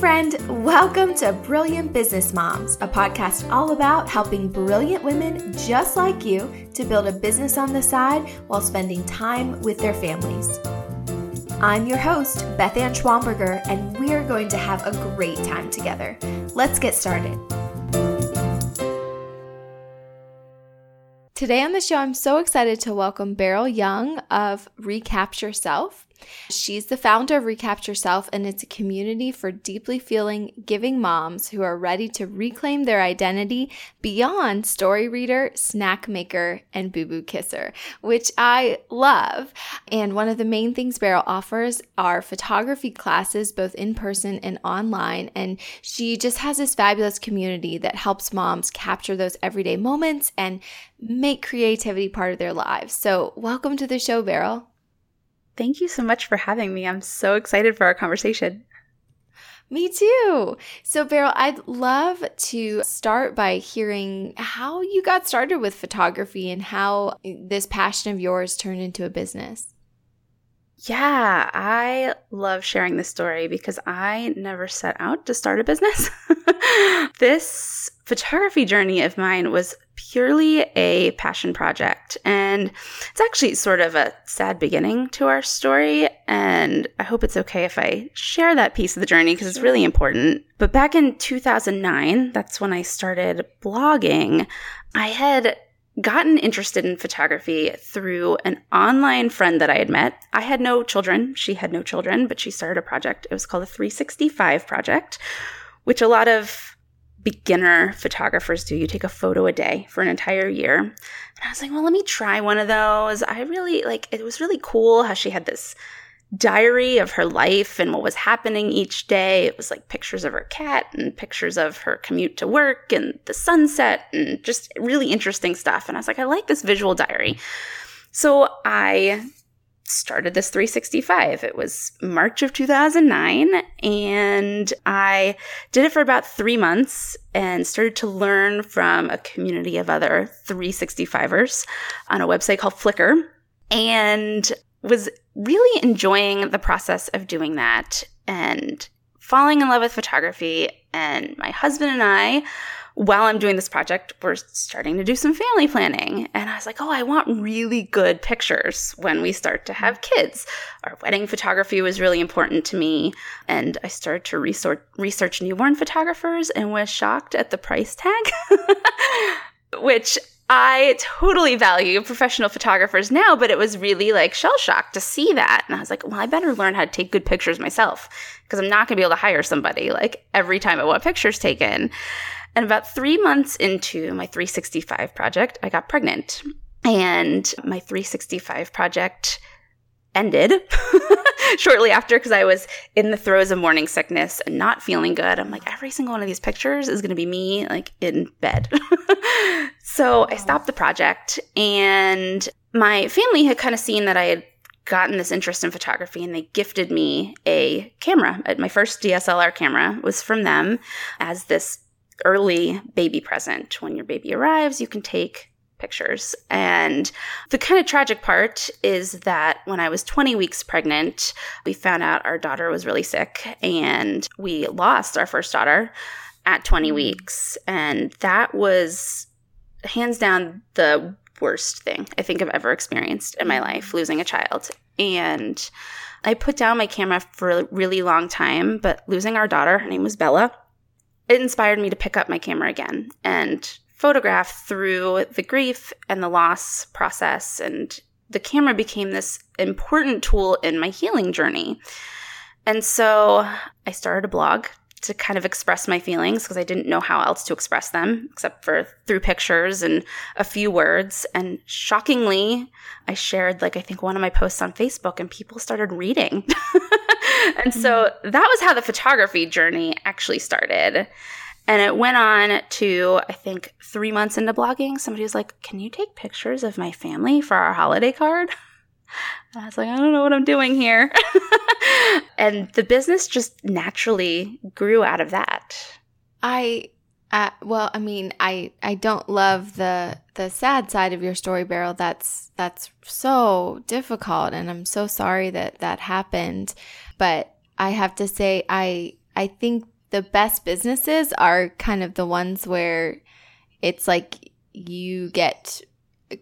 friend. Welcome to Brilliant Business Moms, a podcast all about helping brilliant women just like you to build a business on the side while spending time with their families. I'm your host, Beth Ann Schwamberger, and we're going to have a great time together. Let's get started. Today on the show, I'm so excited to welcome Beryl Young of Recapture Self. She's the founder of Recapture Self, and it's a community for deeply feeling, giving moms who are ready to reclaim their identity beyond story reader, snack maker, and boo boo kisser, which I love. And one of the main things Beryl offers are photography classes, both in person and online. And she just has this fabulous community that helps moms capture those everyday moments and make creativity part of their lives. So, welcome to the show, Beryl. Thank you so much for having me. I'm so excited for our conversation. Me too. So, Beryl, I'd love to start by hearing how you got started with photography and how this passion of yours turned into a business. Yeah, I love sharing this story because I never set out to start a business. this photography journey of mine was purely a passion project. And it's actually sort of a sad beginning to our story. And I hope it's okay if I share that piece of the journey because it's really important. But back in 2009, that's when I started blogging. I had gotten interested in photography through an online friend that I had met. I had no children. She had no children, but she started a project. It was called the 365 Project, which a lot of beginner photographers do. You take a photo a day for an entire year. And I was like, well, let me try one of those. I really like it was really cool how she had this diary of her life and what was happening each day. It was like pictures of her cat and pictures of her commute to work and the sunset and just really interesting stuff. And I was like, I like this visual diary. So I started this 365. It was March of 2009, and I did it for about three months and started to learn from a community of other 365ers on a website called Flickr. And was really enjoying the process of doing that and falling in love with photography. And my husband and I, while I'm doing this project, we're starting to do some family planning. And I was like, oh, I want really good pictures when we start to have kids. Our wedding photography was really important to me. And I started to research, research newborn photographers and was shocked at the price tag, which I totally value professional photographers now, but it was really like shell shock to see that. And I was like, well, I better learn how to take good pictures myself because I'm not going to be able to hire somebody like every time I want pictures taken. And about three months into my 365 project, I got pregnant. And my 365 project ended shortly after because I was in the throes of morning sickness and not feeling good. I'm like, every single one of these pictures is going to be me like in bed. so I stopped the project and my family had kind of seen that I had gotten this interest in photography and they gifted me a camera. Uh, my first DSLR camera was from them as this early baby present. When your baby arrives, you can take pictures. And the kind of tragic part is that when I was 20 weeks pregnant, we found out our daughter was really sick and we lost our first daughter at 20 mm. weeks. And that was hands down the worst thing I think I've ever experienced in my mm. life, losing a child. And I put down my camera for a really long time, but losing our daughter, her name was Bella, it inspired me to pick up my camera again and photograph through the grief and the loss process. And the camera became this important tool in my healing journey. And so I started a blog to kind of express my feelings because I didn't know how else to express them except for through pictures and a few words. And shockingly, I shared like I think one of my posts on Facebook and people started reading. and so mm-hmm. that was how the photography journey actually started. And it went on to, I think, three months into blogging. Somebody was like, Can you take pictures of my family for our holiday card? And I was like, I don't know what I'm doing here. and the business just naturally grew out of that. I uh, well, I mean, I I don't love the the sad side of your story, Beryl. That's that's so difficult, and I'm so sorry that that happened. But I have to say, I I think the best businesses are kind of the ones where it's like you get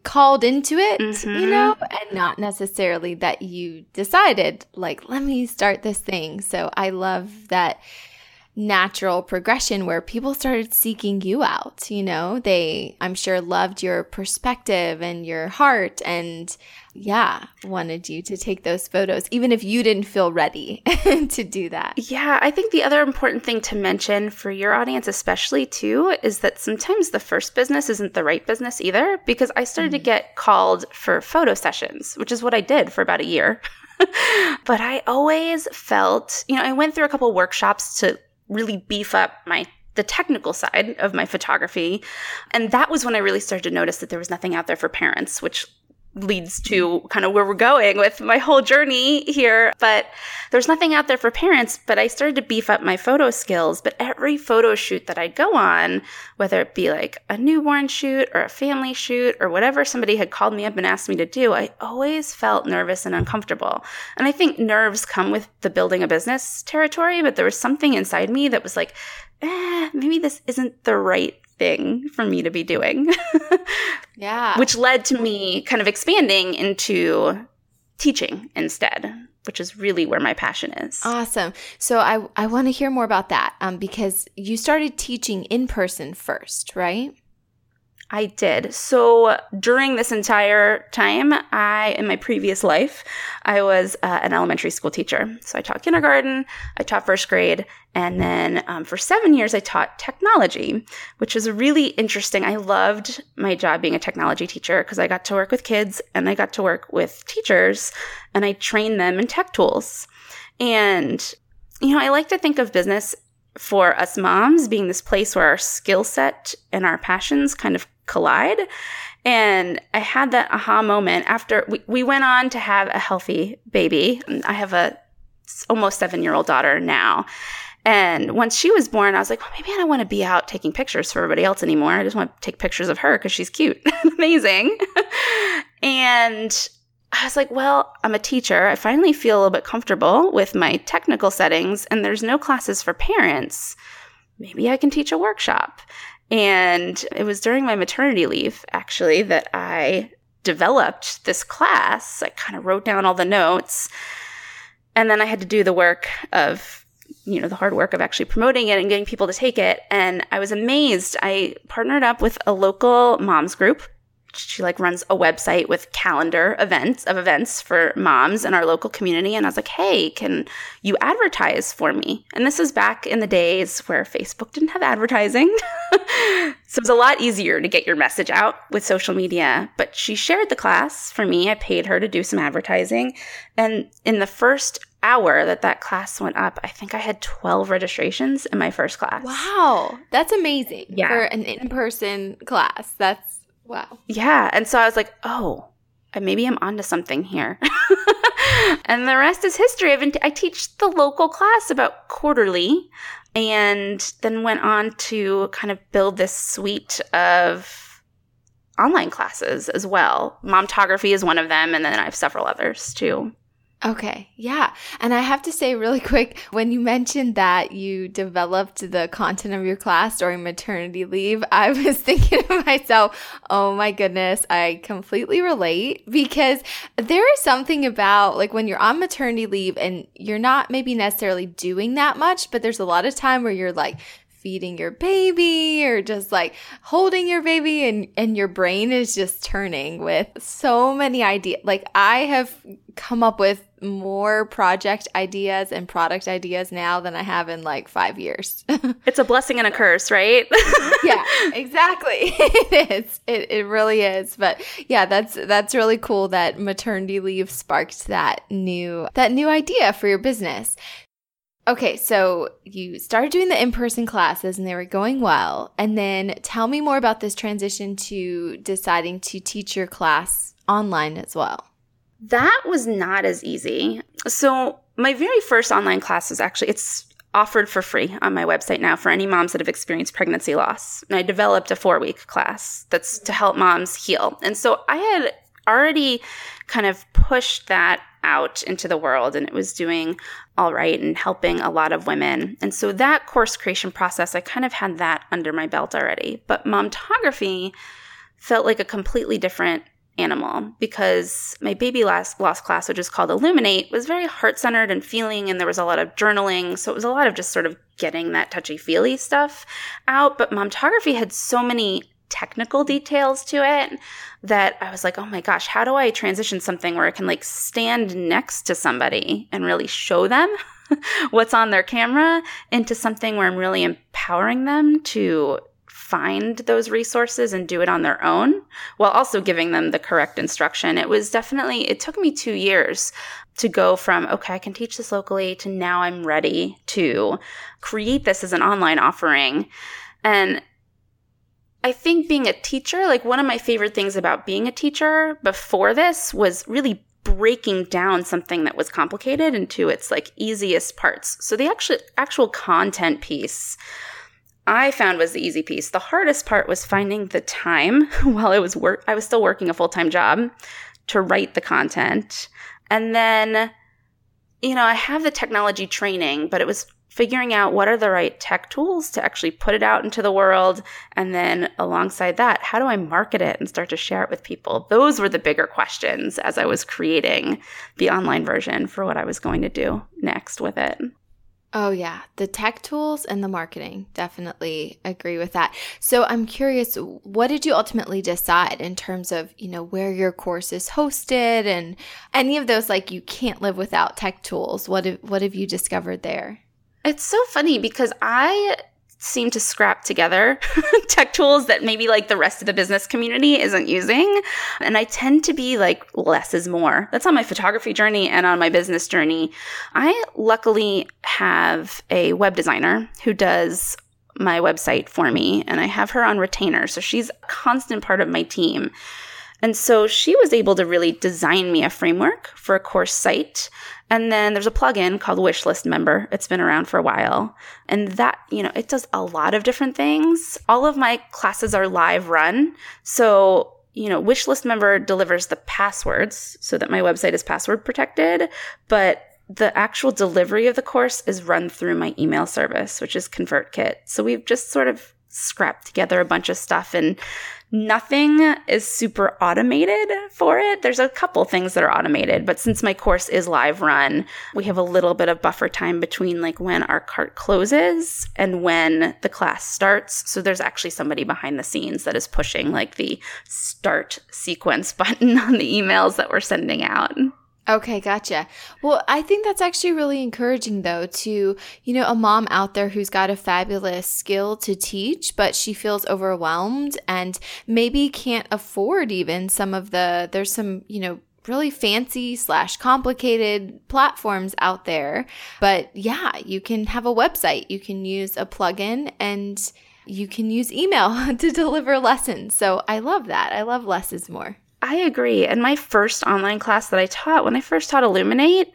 called into it, mm-hmm. you know, and not necessarily that you decided, like, let me start this thing. So I love that natural progression where people started seeking you out. You know, they, I'm sure, loved your perspective and your heart and, yeah, wanted you to take those photos, even if you didn't feel ready to do that. Yeah, I think the other important thing to mention for your audience, especially too, is that sometimes the first business isn't the right business either, because I started mm-hmm. to get called for photo sessions, which is what I did for about a year. but I always felt, you know, I went through a couple workshops to really beef up my the technical side of my photography. And that was when I really started to notice that there was nothing out there for parents, which leads to kind of where we're going with my whole journey here. But there's nothing out there for parents, but I started to beef up my photo skills. But every photo shoot that I'd go on, whether it be like a newborn shoot or a family shoot or whatever somebody had called me up and asked me to do, I always felt nervous and uncomfortable. And I think nerves come with the building a business territory, but there was something inside me that was like, eh, maybe this isn't the right thing for me to be doing. yeah. Which led to me kind of expanding into teaching instead, which is really where my passion is. Awesome. So I, I want to hear more about that um, because you started teaching in person first, right? I did. So during this entire time, I, in my previous life, I was uh, an elementary school teacher. So I taught kindergarten, I taught first grade, and then um, for seven years, I taught technology, which was really interesting. I loved my job being a technology teacher because I got to work with kids and I got to work with teachers and I trained them in tech tools. And, you know, I like to think of business for us moms being this place where our skill set and our passions kind of collide. And I had that aha moment after we, we went on to have a healthy baby. I have a almost seven year old daughter now. And once she was born, I was like, well, maybe I don't want to be out taking pictures for everybody else anymore. I just want to take pictures of her because she's cute amazing. and I was like, well, I'm a teacher. I finally feel a little bit comfortable with my technical settings, and there's no classes for parents. Maybe I can teach a workshop. And it was during my maternity leave, actually, that I developed this class. I kind of wrote down all the notes. And then I had to do the work of, you know, the hard work of actually promoting it and getting people to take it. And I was amazed. I partnered up with a local moms group she like runs a website with calendar events of events for moms in our local community and i was like hey can you advertise for me and this is back in the days where facebook didn't have advertising so it was a lot easier to get your message out with social media but she shared the class for me i paid her to do some advertising and in the first hour that that class went up, I think I had 12 registrations in my first class. Wow. That's amazing yeah. for an in person class. That's Wow. Yeah. And so I was like, oh, maybe I'm onto something here. and the rest is history. I've been t- I teach the local class about quarterly and then went on to kind of build this suite of online classes as well. Momtography is one of them, and then I have several others too. Okay, yeah. And I have to say, really quick, when you mentioned that you developed the content of your class during maternity leave, I was thinking to myself, oh my goodness, I completely relate because there is something about like when you're on maternity leave and you're not maybe necessarily doing that much, but there's a lot of time where you're like, feeding your baby or just like holding your baby and and your brain is just turning with so many ideas like i have come up with more project ideas and product ideas now than i have in like 5 years. It's a blessing and a curse right? Yeah exactly. It is. It, it really is. But yeah that's that's really cool that maternity leave sparked that new that new idea for your business. Okay, so you started doing the in person classes and they were going well. And then tell me more about this transition to deciding to teach your class online as well. That was not as easy. So, my very first online class was actually, it's offered for free on my website now for any moms that have experienced pregnancy loss. And I developed a four week class that's to help moms heal. And so I had already kind of pushed that out into the world and it was doing all right and helping a lot of women. And so that course creation process, I kind of had that under my belt already. But momtography felt like a completely different animal because my baby last loss class, which is called Illuminate, was very heart centered and feeling, and there was a lot of journaling. So it was a lot of just sort of getting that touchy feely stuff out. But momtography had so many technical details to it that I was like, oh my gosh, how do I transition something where I can like stand next to somebody and really show them what's on their camera into something where I'm really empowering them to find those resources and do it on their own while also giving them the correct instruction. It was definitely, it took me two years to go from, okay, I can teach this locally to now I'm ready to create this as an online offering. And I think being a teacher, like one of my favorite things about being a teacher before this was really breaking down something that was complicated into its like easiest parts. So the actual actual content piece I found was the easy piece. The hardest part was finding the time while I was work I was still working a full-time job to write the content. And then you know, I have the technology training, but it was figuring out what are the right tech tools to actually put it out into the world. And then alongside that, how do I market it and start to share it with people? Those were the bigger questions as I was creating the online version for what I was going to do next with it. Oh, yeah. The tech tools and the marketing. Definitely agree with that. So I'm curious, what did you ultimately decide in terms of, you know, where your course is hosted and any of those like you can't live without tech tools? What have, what have you discovered there? It's so funny because I seem to scrap together tech tools that maybe like the rest of the business community isn't using. And I tend to be like less is more. That's on my photography journey and on my business journey. I luckily have a web designer who does my website for me and I have her on retainer. So she's a constant part of my team. And so she was able to really design me a framework for a course site. And then there's a plugin called Wishlist Member. It's been around for a while. And that, you know, it does a lot of different things. All of my classes are live run. So, you know, Wishlist Member delivers the passwords so that my website is password protected, but the actual delivery of the course is run through my email service, which is ConvertKit. So we've just sort of scrapped together a bunch of stuff and Nothing is super automated for it. There's a couple things that are automated, but since my course is live run, we have a little bit of buffer time between like when our cart closes and when the class starts. So there's actually somebody behind the scenes that is pushing like the start sequence button on the emails that we're sending out. Okay, gotcha. Well, I think that's actually really encouraging, though, to, you know, a mom out there who's got a fabulous skill to teach, but she feels overwhelmed and maybe can't afford even some of the, there's some, you know, really fancy slash complicated platforms out there. But yeah, you can have a website, you can use a plugin, and you can use email to deliver lessons. So I love that. I love less is more. I agree. And my first online class that I taught, when I first taught Illuminate,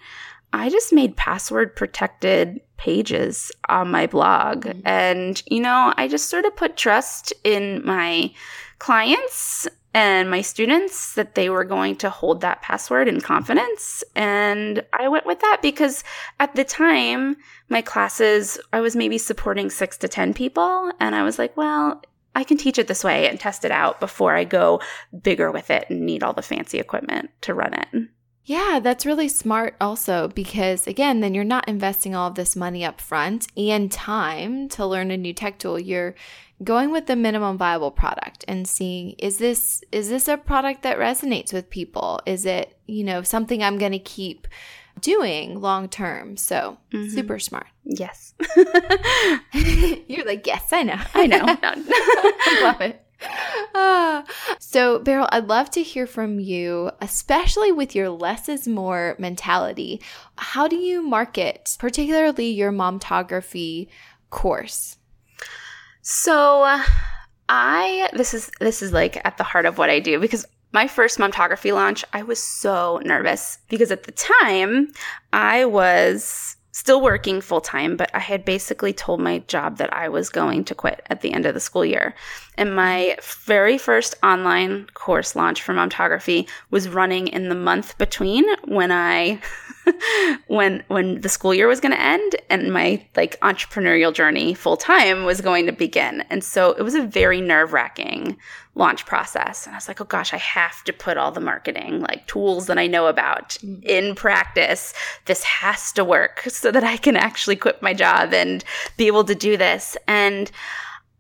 I just made password protected pages on my blog. Mm-hmm. And, you know, I just sort of put trust in my clients and my students that they were going to hold that password in confidence. And I went with that because at the time, my classes, I was maybe supporting six to 10 people. And I was like, well, I can teach it this way and test it out before I go bigger with it and need all the fancy equipment to run it. Yeah, that's really smart also because again, then you're not investing all of this money up front and time to learn a new tech tool. You're going with the minimum viable product and seeing is this is this a product that resonates with people? Is it, you know, something I'm going to keep doing long term. So mm-hmm. super smart. Yes. You're like, yes, I know. I know. I love it. Uh, so, Beryl, I'd love to hear from you, especially with your less is more mentality. How do you market, particularly your momtography course? So, I this is this is like at the heart of what I do because my first momtography launch, I was so nervous because at the time I was still working full time, but I had basically told my job that I was going to quit at the end of the school year. And my very first online course launch for momtography was running in the month between when I when when the school year was going to end and my like entrepreneurial journey full time was going to begin. And so it was a very nerve-wracking launch process. And I was like, "Oh gosh, I have to put all the marketing like tools that I know about mm. in practice. This has to work so that I can actually quit my job and be able to do this." And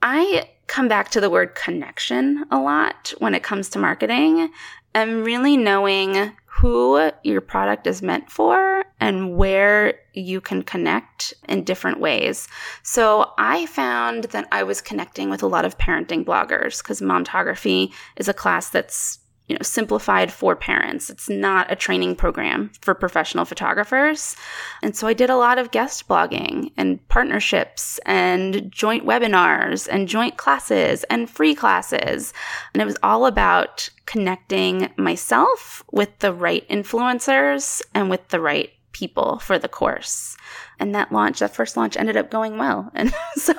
I come back to the word connection a lot when it comes to marketing and really knowing who your product is meant for and where you can connect in different ways. So I found that I was connecting with a lot of parenting bloggers because momtography is a class that's you know simplified for parents. It's not a training program for professional photographers. And so i did a lot of guest blogging and partnerships and joint webinars and joint classes and free classes. And it was all about connecting myself with the right influencers and with the right people for the course and that launch that first launch ended up going well and so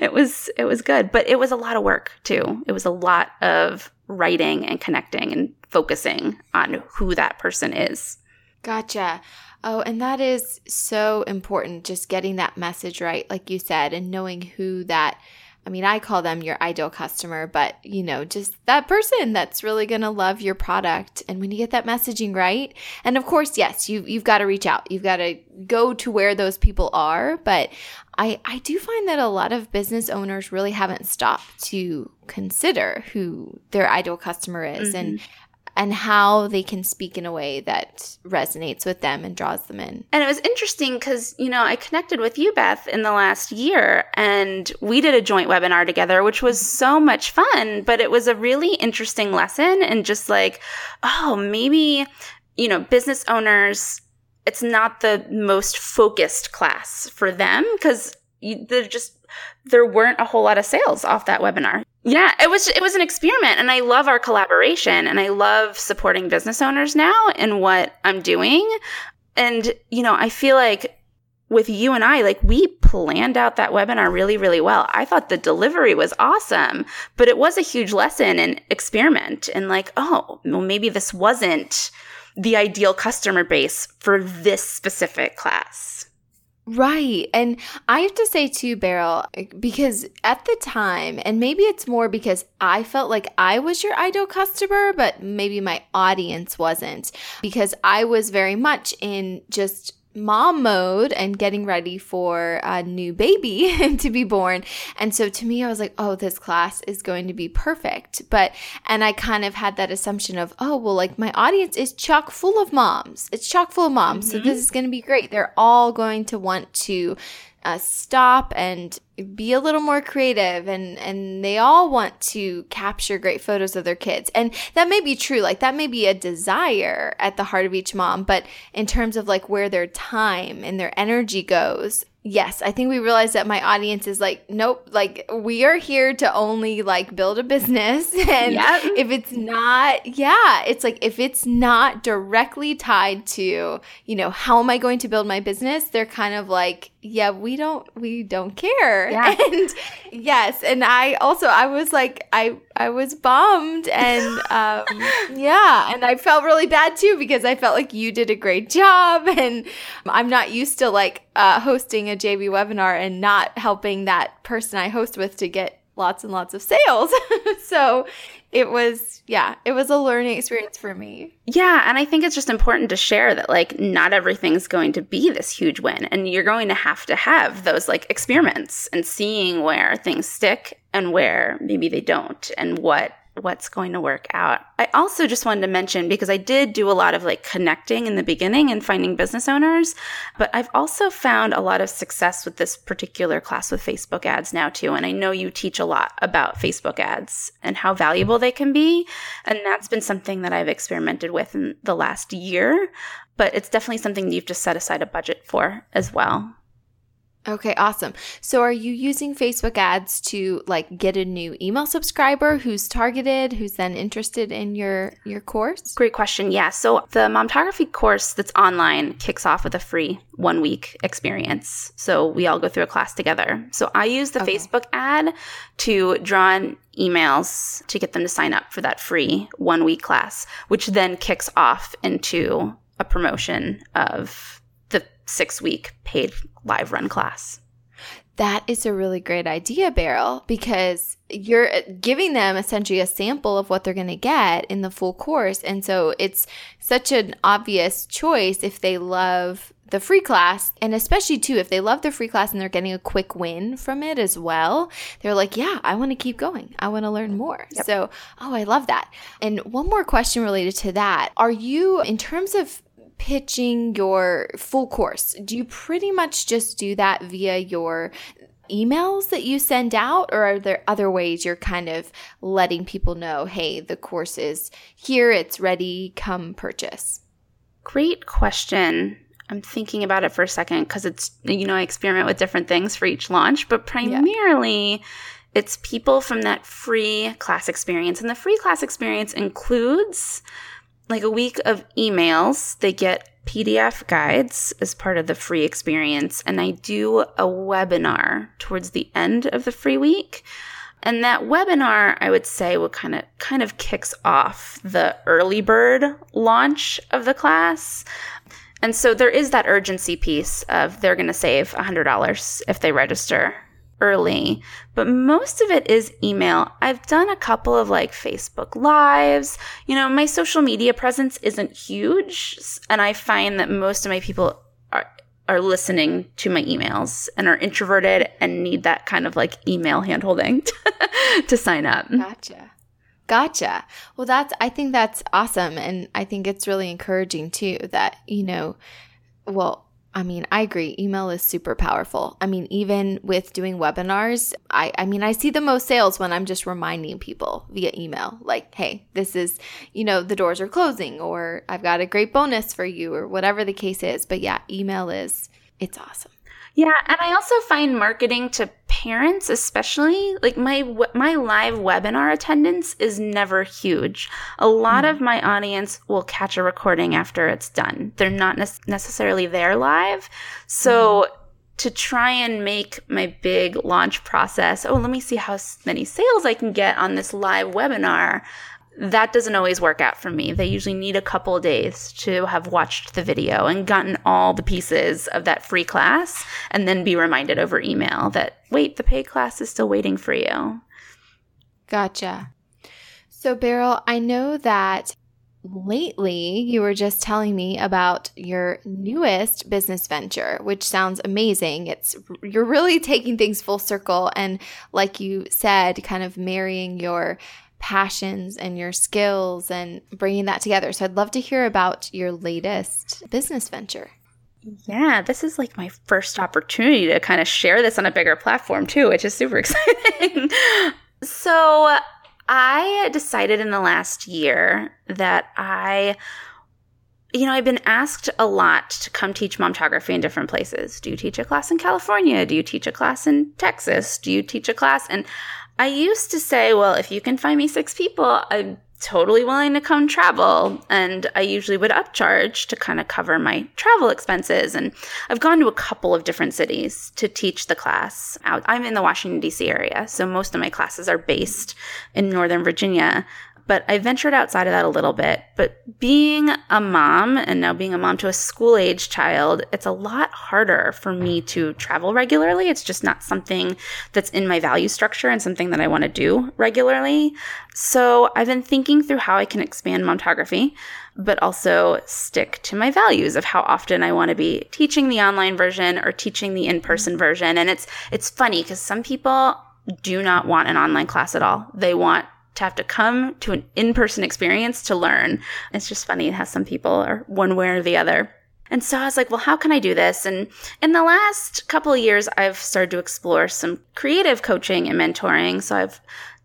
it was it was good but it was a lot of work too it was a lot of writing and connecting and focusing on who that person is. Gotcha. Oh, and that is so important, just getting that message right, like you said, and knowing who that I mean, I call them your ideal customer, but you know, just that person that's really going to love your product. And when you get that messaging right, and of course, yes, you you've got to reach out. You've got to go to where those people are, but I I do find that a lot of business owners really haven't stopped to consider who their ideal customer is mm-hmm. and and how they can speak in a way that resonates with them and draws them in. And it was interesting because, you know, I connected with you, Beth, in the last year, and we did a joint webinar together, which was so much fun, but it was a really interesting lesson. And just like, oh, maybe, you know, business owners, it's not the most focused class for them because they're just, there weren't a whole lot of sales off that webinar. Yeah, it was it was an experiment and I love our collaboration and I love supporting business owners now in what I'm doing. And you know, I feel like with you and I, like we planned out that webinar really, really well. I thought the delivery was awesome, but it was a huge lesson and experiment and like, oh, well, maybe this wasn't the ideal customer base for this specific class. Right. And I have to say too, Beryl, because at the time, and maybe it's more because I felt like I was your ideal customer, but maybe my audience wasn't, because I was very much in just mom mode and getting ready for a new baby to be born. And so to me, I was like, oh, this class is going to be perfect. But, and I kind of had that assumption of, oh, well, like my audience is chock full of moms. It's chock full of moms. Mm-hmm. So this is going to be great. They're all going to want to uh, stop and be a little more creative and and they all want to capture great photos of their kids. And that may be true like that may be a desire at the heart of each mom but in terms of like where their time and their energy goes yes, I think we realized that my audience is like, nope, like we are here to only like build a business. And yep. if it's not, yeah, it's like if it's not directly tied to, you know, how am I going to build my business? They're kind of like, yeah, we don't, we don't care. Yeah. And yes. And I also, I was like, I, I was bummed and, um, yeah. And I felt really bad too because I felt like you did a great job and I'm not used to like, uh, hosting a JV webinar and not helping that person I host with to get lots and lots of sales. so it was, yeah, it was a learning experience for me. Yeah. And I think it's just important to share that, like, not everything's going to be this huge win. And you're going to have to have those, like, experiments and seeing where things stick and where maybe they don't and what what's going to work out. I also just wanted to mention because I did do a lot of like connecting in the beginning and finding business owners, but I've also found a lot of success with this particular class with Facebook ads now too. And I know you teach a lot about Facebook ads and how valuable they can be. And that's been something that I've experimented with in the last year, but it's definitely something you've just set aside a budget for as well. Okay, awesome. So are you using Facebook ads to like get a new email subscriber who's targeted, who's then interested in your your course? Great question. Yeah. So the momtography course that's online kicks off with a free 1 week experience. So we all go through a class together. So I use the okay. Facebook ad to draw in emails to get them to sign up for that free 1 week class, which then kicks off into a promotion of the 6 week paid live run class. That is a really great idea, Beryl, because you're uh, giving them essentially a sample of what they're going to get in the full course. And so it's such an obvious choice if they love the free class. And especially, too, if they love the free class and they're getting a quick win from it as well, they're like, yeah, I want to keep going. I want to learn more. Yep. So, oh, I love that. And one more question related to that Are you, in terms of pitching your full course, do you pretty much just do that via your emails that you send out, or are there other ways you're kind of letting people know, hey, the course is here, it's ready, come purchase? Great question. I'm thinking about it for a second because it's, you know, I experiment with different things for each launch, but primarily yeah. it's people from that free class experience. And the free class experience includes like a week of emails. They get PDF guides as part of the free experience, and I do a webinar towards the end of the free week. And that webinar, I would say, will kind of kind of kicks off the early bird launch of the class. And so there is that urgency piece of they're going to save $100 if they register early, but most of it is email. I've done a couple of like Facebook lives. You know, my social media presence isn't huge, and I find that most of my people are are listening to my emails and are introverted and need that kind of like email handholding to sign up. Gotcha. Gotcha. Well, that's, I think that's awesome. And I think it's really encouraging too that, you know, well, I mean, I agree. Email is super powerful. I mean, even with doing webinars, I, I mean, I see the most sales when I'm just reminding people via email, like, hey, this is, you know, the doors are closing, or I've got a great bonus for you, or whatever the case is. But yeah, email is, it's awesome. Yeah, and I also find marketing to parents especially like my my live webinar attendance is never huge. A lot mm of my audience will catch a recording after it's done. They're not ne- necessarily there live. So mm to try and make my big launch process, oh, let me see how many sales I can get on this live webinar that doesn't always work out for me. They usually need a couple days to have watched the video and gotten all the pieces of that free class and then be reminded over email that, wait, the paid class is still waiting for you. Gotcha. So, Beryl, I know that lately you were just telling me about your newest business venture which sounds amazing it's you're really taking things full circle and like you said kind of marrying your passions and your skills and bringing that together. So I'd love to hear about your latest business venture. Yeah, this is like my first opportunity to kind of share this on a bigger platform too, which is super exciting. so, I decided in the last year that I you know, I've been asked a lot to come teach momtography in different places. Do you teach a class in California? Do you teach a class in Texas? Do you teach a class? And I used to say, well, if you can find me six people, I'm totally willing to come travel. And I usually would upcharge to kind of cover my travel expenses. And I've gone to a couple of different cities to teach the class out. I'm in the Washington, D.C. area. So most of my classes are based in Northern Virginia but I ventured outside of that a little bit. But being a mom and now being a mom to a school age child, it's a lot harder for me to travel regularly. It's just not something that's in my value structure and something that I want to do regularly. So I've been thinking through how I can expand momtography, but also stick to my values of how often I want to be teaching the online version or teaching the in-person version. And it's it's funny because some people do not want an online class at all. They want to have to come to an in-person experience to learn. It's just funny how some people are one way or the other. And so I was like, well, how can I do this? And in the last couple of years, I've started to explore some creative coaching and mentoring. So I've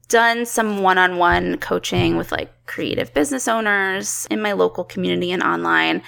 done some one-on-one coaching with like creative business owners in my local community and online.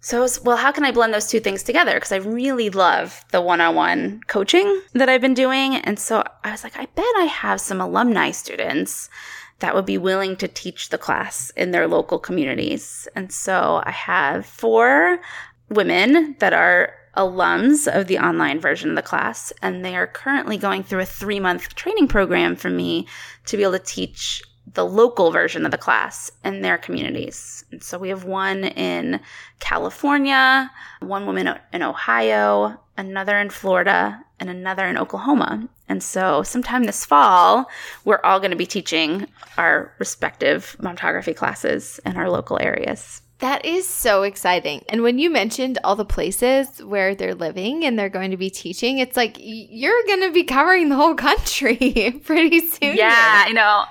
So, was, well, how can I blend those two things together? Because I really love the one on one coaching that I've been doing. And so I was like, I bet I have some alumni students that would be willing to teach the class in their local communities. And so I have four women that are alums of the online version of the class, and they are currently going through a three month training program for me to be able to teach the local version of the class in their communities. And so we have one in California, one woman in Ohio, another in Florida, and another in Oklahoma. And so sometime this fall, we're all going to be teaching our respective momtography classes in our local areas. That is so exciting. And when you mentioned all the places where they're living and they're going to be teaching, it's like you're going to be covering the whole country pretty soon. Yeah, I know.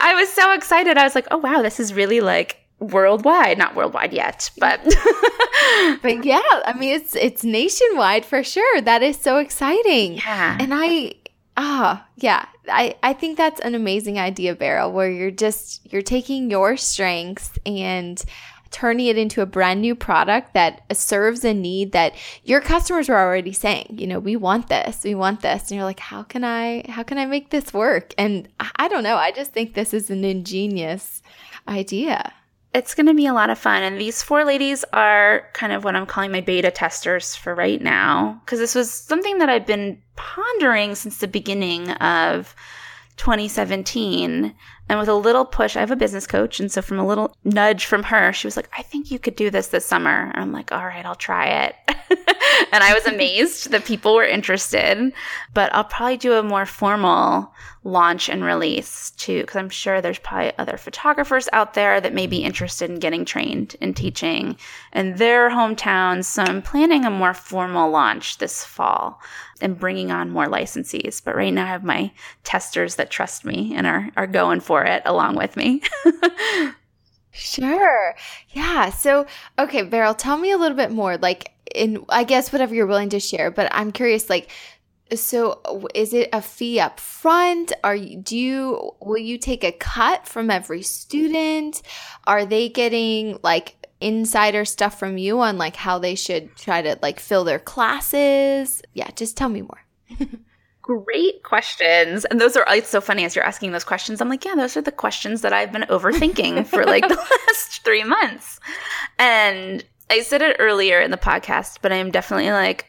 I was so excited. I was like, oh, wow, this is really like worldwide. Not worldwide yet but but yeah i mean it's it's nationwide for sure. That is so exciting. Yeah. And i ah yeah i i think that's an amazing idea beryl where you're just you're taking your strengths and turning it into a brand new product that serves a need that your customers are already saying, you know, we want this, we want this. And you're like, how can I, how can I make this work? And I don't know. I just think this is an ingenious idea. It's going to be a lot of fun. And these four ladies are kind of what I'm calling my beta testers for right now. Because this was something that I've been pondering since the beginning of 2017. And with a little push, I have a business coach. And so from a little nudge from her, she was like, I think you could do this this summer. And I'm like, all right, I'll try it. and I was amazed that people were interested. But I'll probably do a more formal launch and release too, because I'm sure there's probably other photographers out there that may be interested in getting trained in teaching in their hometowns. So I'm planning a more formal launch this fall and bringing on more licensees. But right now I have my testers that trust me and are, are going for it along with me. sure. Yeah. So, okay, Beryl, tell me a little bit more. Like, in I guess whatever you're willing to share, but I'm curious, like, so is it a fee up front? Are you do you will you take a cut from every student? Are they getting like insider stuff from you on like how they should try to like fill their classes? Yeah, just tell me more. Great questions. And those are, it's so funny as you're asking those questions. I'm like, yeah, those are the questions that I've been overthinking for like the last three months. And I said it earlier in the podcast, but I'm definitely like,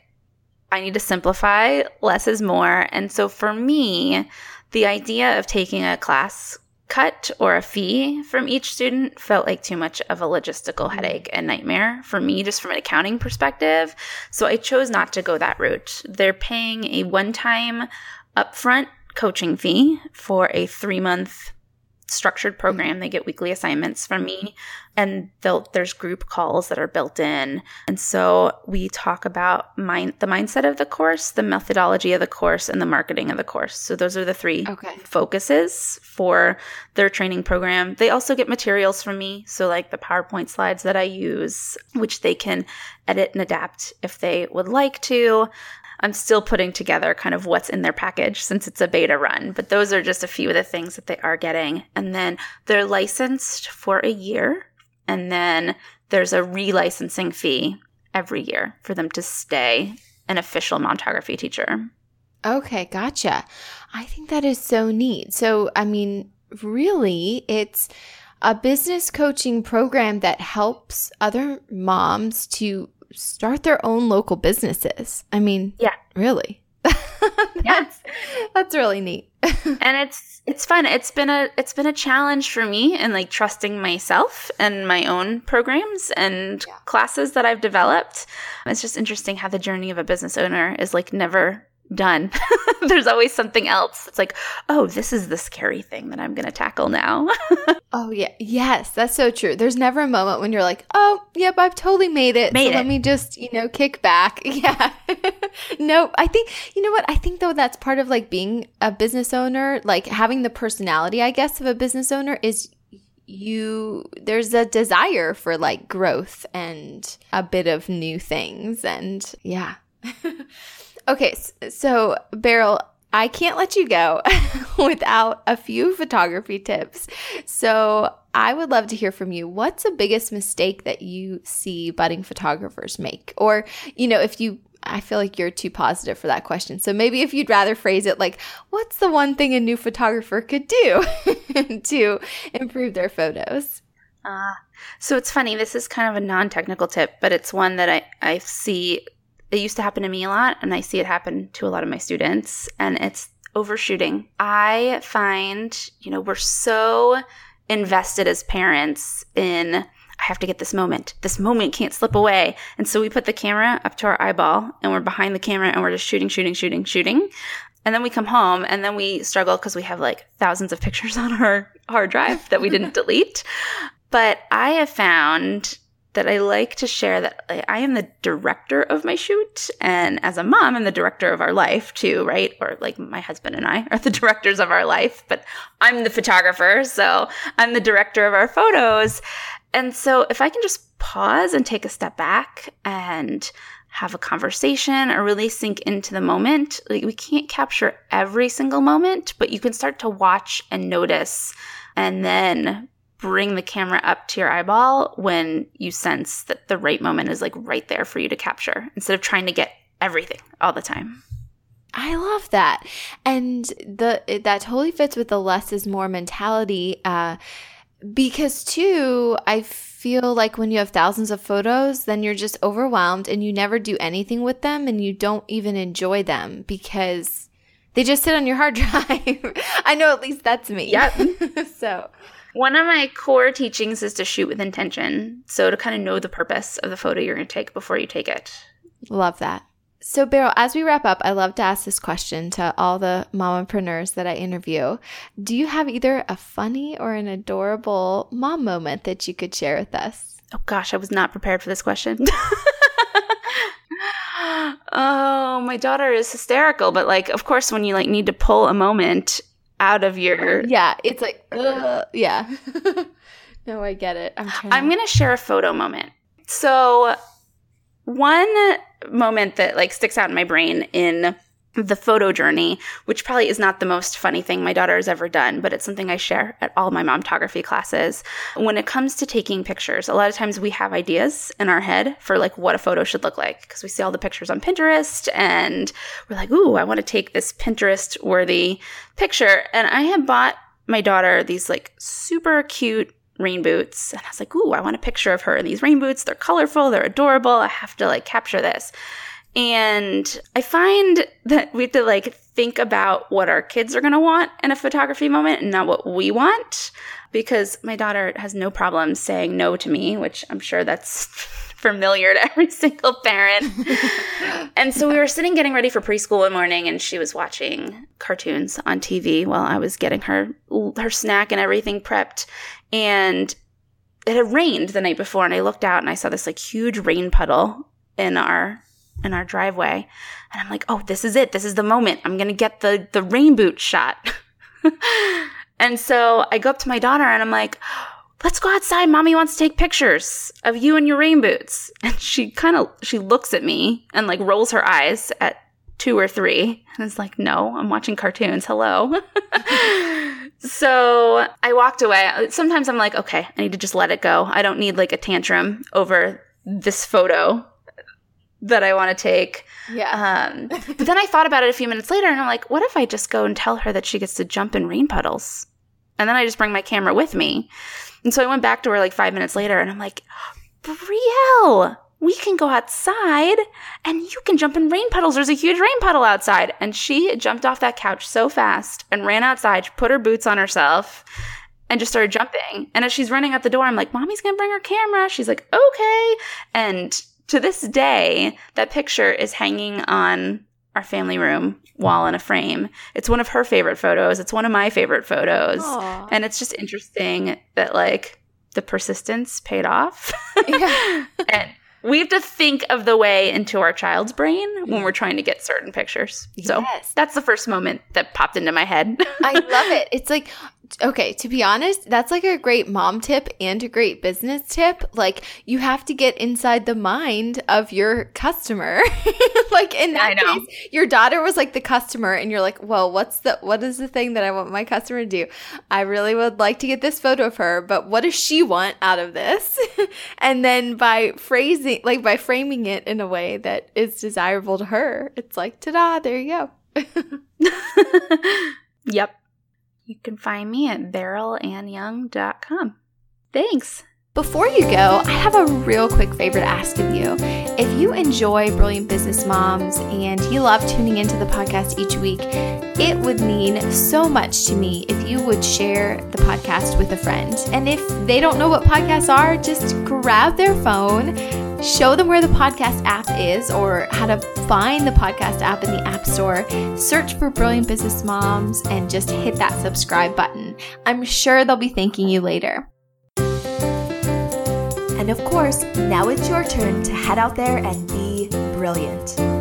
I need to simplify. Less is more. And so for me, the idea of taking a class cut or a fee from each student felt like too much of a logistical mm-hmm. headache and nightmare for me, just from an accounting perspective. So I chose not to go that route. They're paying a one time upfront coaching fee for a three month structured program. They get weekly assignments from me, and there's group calls that are built in. And so we talk about mind, the mindset of the course, the methodology of the course, and the marketing of the course. So those are the three okay. focuses for their training program. They also get materials from me, so like the PowerPoint slides that I use, which they can edit and adapt if they would like to. I'm still putting together kind of what's in their package since it's a beta run, but those are just a few of the things that they are getting. And then they're licensed for a year, and then there's a relicensing fee every year for them to stay an official momtography teacher. Okay, gotcha. I think that is so neat. So, I mean, really, it's a business coaching program that helps other moms to start their own local businesses. I mean, yeah, really. that's that's really neat. and it's it's fun. It's been a it's been a challenge for me in like trusting myself and my own programs and yeah. classes that I've developed. It's just interesting how the journey of a business owner is like never done. There's always something else. It's like, oh, this is the scary thing that I'm going to tackle now. oh, yeah. Yes, that's so true. There's never a moment when you're like, oh, yep, I've totally made it. Made so it. let me just, you know, kick back. Yeah. no, I think, you know what? I think, though, that's part of like being a business owner, like having the personality, I guess, of a business owner is you there's a desire for like growth and a bit of new things and yeah Okay, so Beryl, I can't let you go without a few photography tips. So I would love to hear from you. What's the biggest mistake that you see budding photographers make? Or, you know, if you I feel like you're too positive for that question. So maybe if you'd rather phrase it like, what's the one thing a new photographer could do to improve their photos? Uh, so it's funny. This is kind of a non technical tip, but it's one that I, I see. It used to happen to me a lot, and I see it happen to a lot of my students, and it's overshooting. I find, you know, we're so invested as parents in I have to get this moment. This moment can't slip away. And so we put the camera up to our eyeball and we're behind the camera and we're just shooting, shooting, shooting, shooting. And then we come home and then we struggle because we have like thousands of pictures on our hard drive that we didn't delete. But I have found that I like to share that I am the director of my shoot. And as a mom, I'm the director of our life too, right? Or like my husband and I are the directors of our life, but I'm the photographer. So I'm the director of our photos. And so if I can just pause and take a step back and have a conversation or really sink into the moment, like we can't capture every single moment, but you can start to watch and notice and then bring the camera up to your eyeball when you sense that the right moment is like right there for you to capture instead of trying to get everything all the time. I love that. And the that totally fits with the less is more mentality uh because too I feel like when you have thousands of photos then you're just overwhelmed and you never do anything with them and you don't even enjoy them because they just sit on your hard drive. I know at least that's me. Yep. so one of my core teachings is to shoot with intention. So to kind of know the purpose of the photo you're going to take before you take it. Love that. So, Beryl, as we wrap up, I love to ask this question to all the mompreneurs that I interview. Do you have either a funny or an adorable mom moment that you could share with us? Oh gosh, I was not prepared for this question. oh, my daughter is hysterical, but like, of course, when you like need to pull a moment out of your yeah it's like uh, yeah. No i get it. I'm, I'm gonna share a photo moment. So one moment that like sticks out in my brain in the photo journey, which probably is not the most funny thing my daughter has ever done, but it's something I share at all my momtography classes. When it comes to taking pictures, a lot of times we have ideas in our head for like what a photo should look like because we see all the pictures on Pinterest and we're like, ooh, I want to take this Pinterest worthy picture. And I had bought my daughter these like super cute rain boots. And I was like, ooh, I want a picture of her in these rain boots. They're colorful, they're adorable. I have to like capture this. And I find that we have to like think about what our kids are going to want in a photography moment and not what we want. Because my daughter has no problem saying no to me, which I'm sure that's familiar to every single parent. and so we were sitting getting ready for preschool one morning and she was watching cartoons on TV while I was getting her her snack and everything prepped. And it had rained the night before and I looked out and I saw this like huge rain puddle in our in our driveway. And I'm like, oh, this is it. This is the moment. I'm going to get the, the rain boot shot. and so I go up to my daughter and I'm like, let's go outside. Mommy wants to take pictures of you and your rain boots. And she kind of, she looks at me and like rolls her eyes at two or three. And it's like, no, I'm watching cartoons. Hello. so I walked away. Sometimes I'm like, okay, I need to just let it go. I don't need like a tantrum over this photo that I want to take. Yeah. Um, but then I thought about it a few minutes later and I'm like, what if I just go and tell her that she gets to jump in rain puddles? And then I just bring my camera with me. And so I went back to her like five minutes later and I'm like, Brielle, we can go outside and you can jump in rain puddles. There's a huge rain puddle outside. And she jumped off that couch so fast and ran outside, put her boots on herself and just started jumping. And as she's running out the door, I'm like, Mommy's gonna bring her camera. She's like, okay. And to this day, that picture is hanging on our family room wall in a frame. It's one of her favorite photos. It's one of my favorite photos. Aww. And it's just interesting that like the persistence paid off. Yeah. and we have to think of the way into our child's brain when we're trying to get certain pictures. So yes. that's the first moment that popped into my head. I love it. It's like okay, to be honest, that's like a great mom tip and a great business tip. Like you have to get inside the mind of your customer. like in that case, your daughter was like the customer and you're like, "Well, what's the what is the thing that I want my customer to do? I really would like to get this photo of her, but what does she want out of this?" and then by phrasing like by framing it in a way that is desirable to her, it's like, "Ta-da, there you go." yep. You can find me at berylannyoung.com. Thanks. Before you go, I have a real quick favor to ask of you. If you enjoy Brilliant Business Moms and you love tuning into the podcast each week, it would mean so much to me if you would share the podcast with a friend. And if they don't know what podcasts are, just grab their phone show them where the podcast app is or how to find the podcast app in the App Store. Search for Brilliant Business Moms and just hit that subscribe button. I'm sure they'll be thanking you later. And of course, now it's your turn to head out there and be brilliant.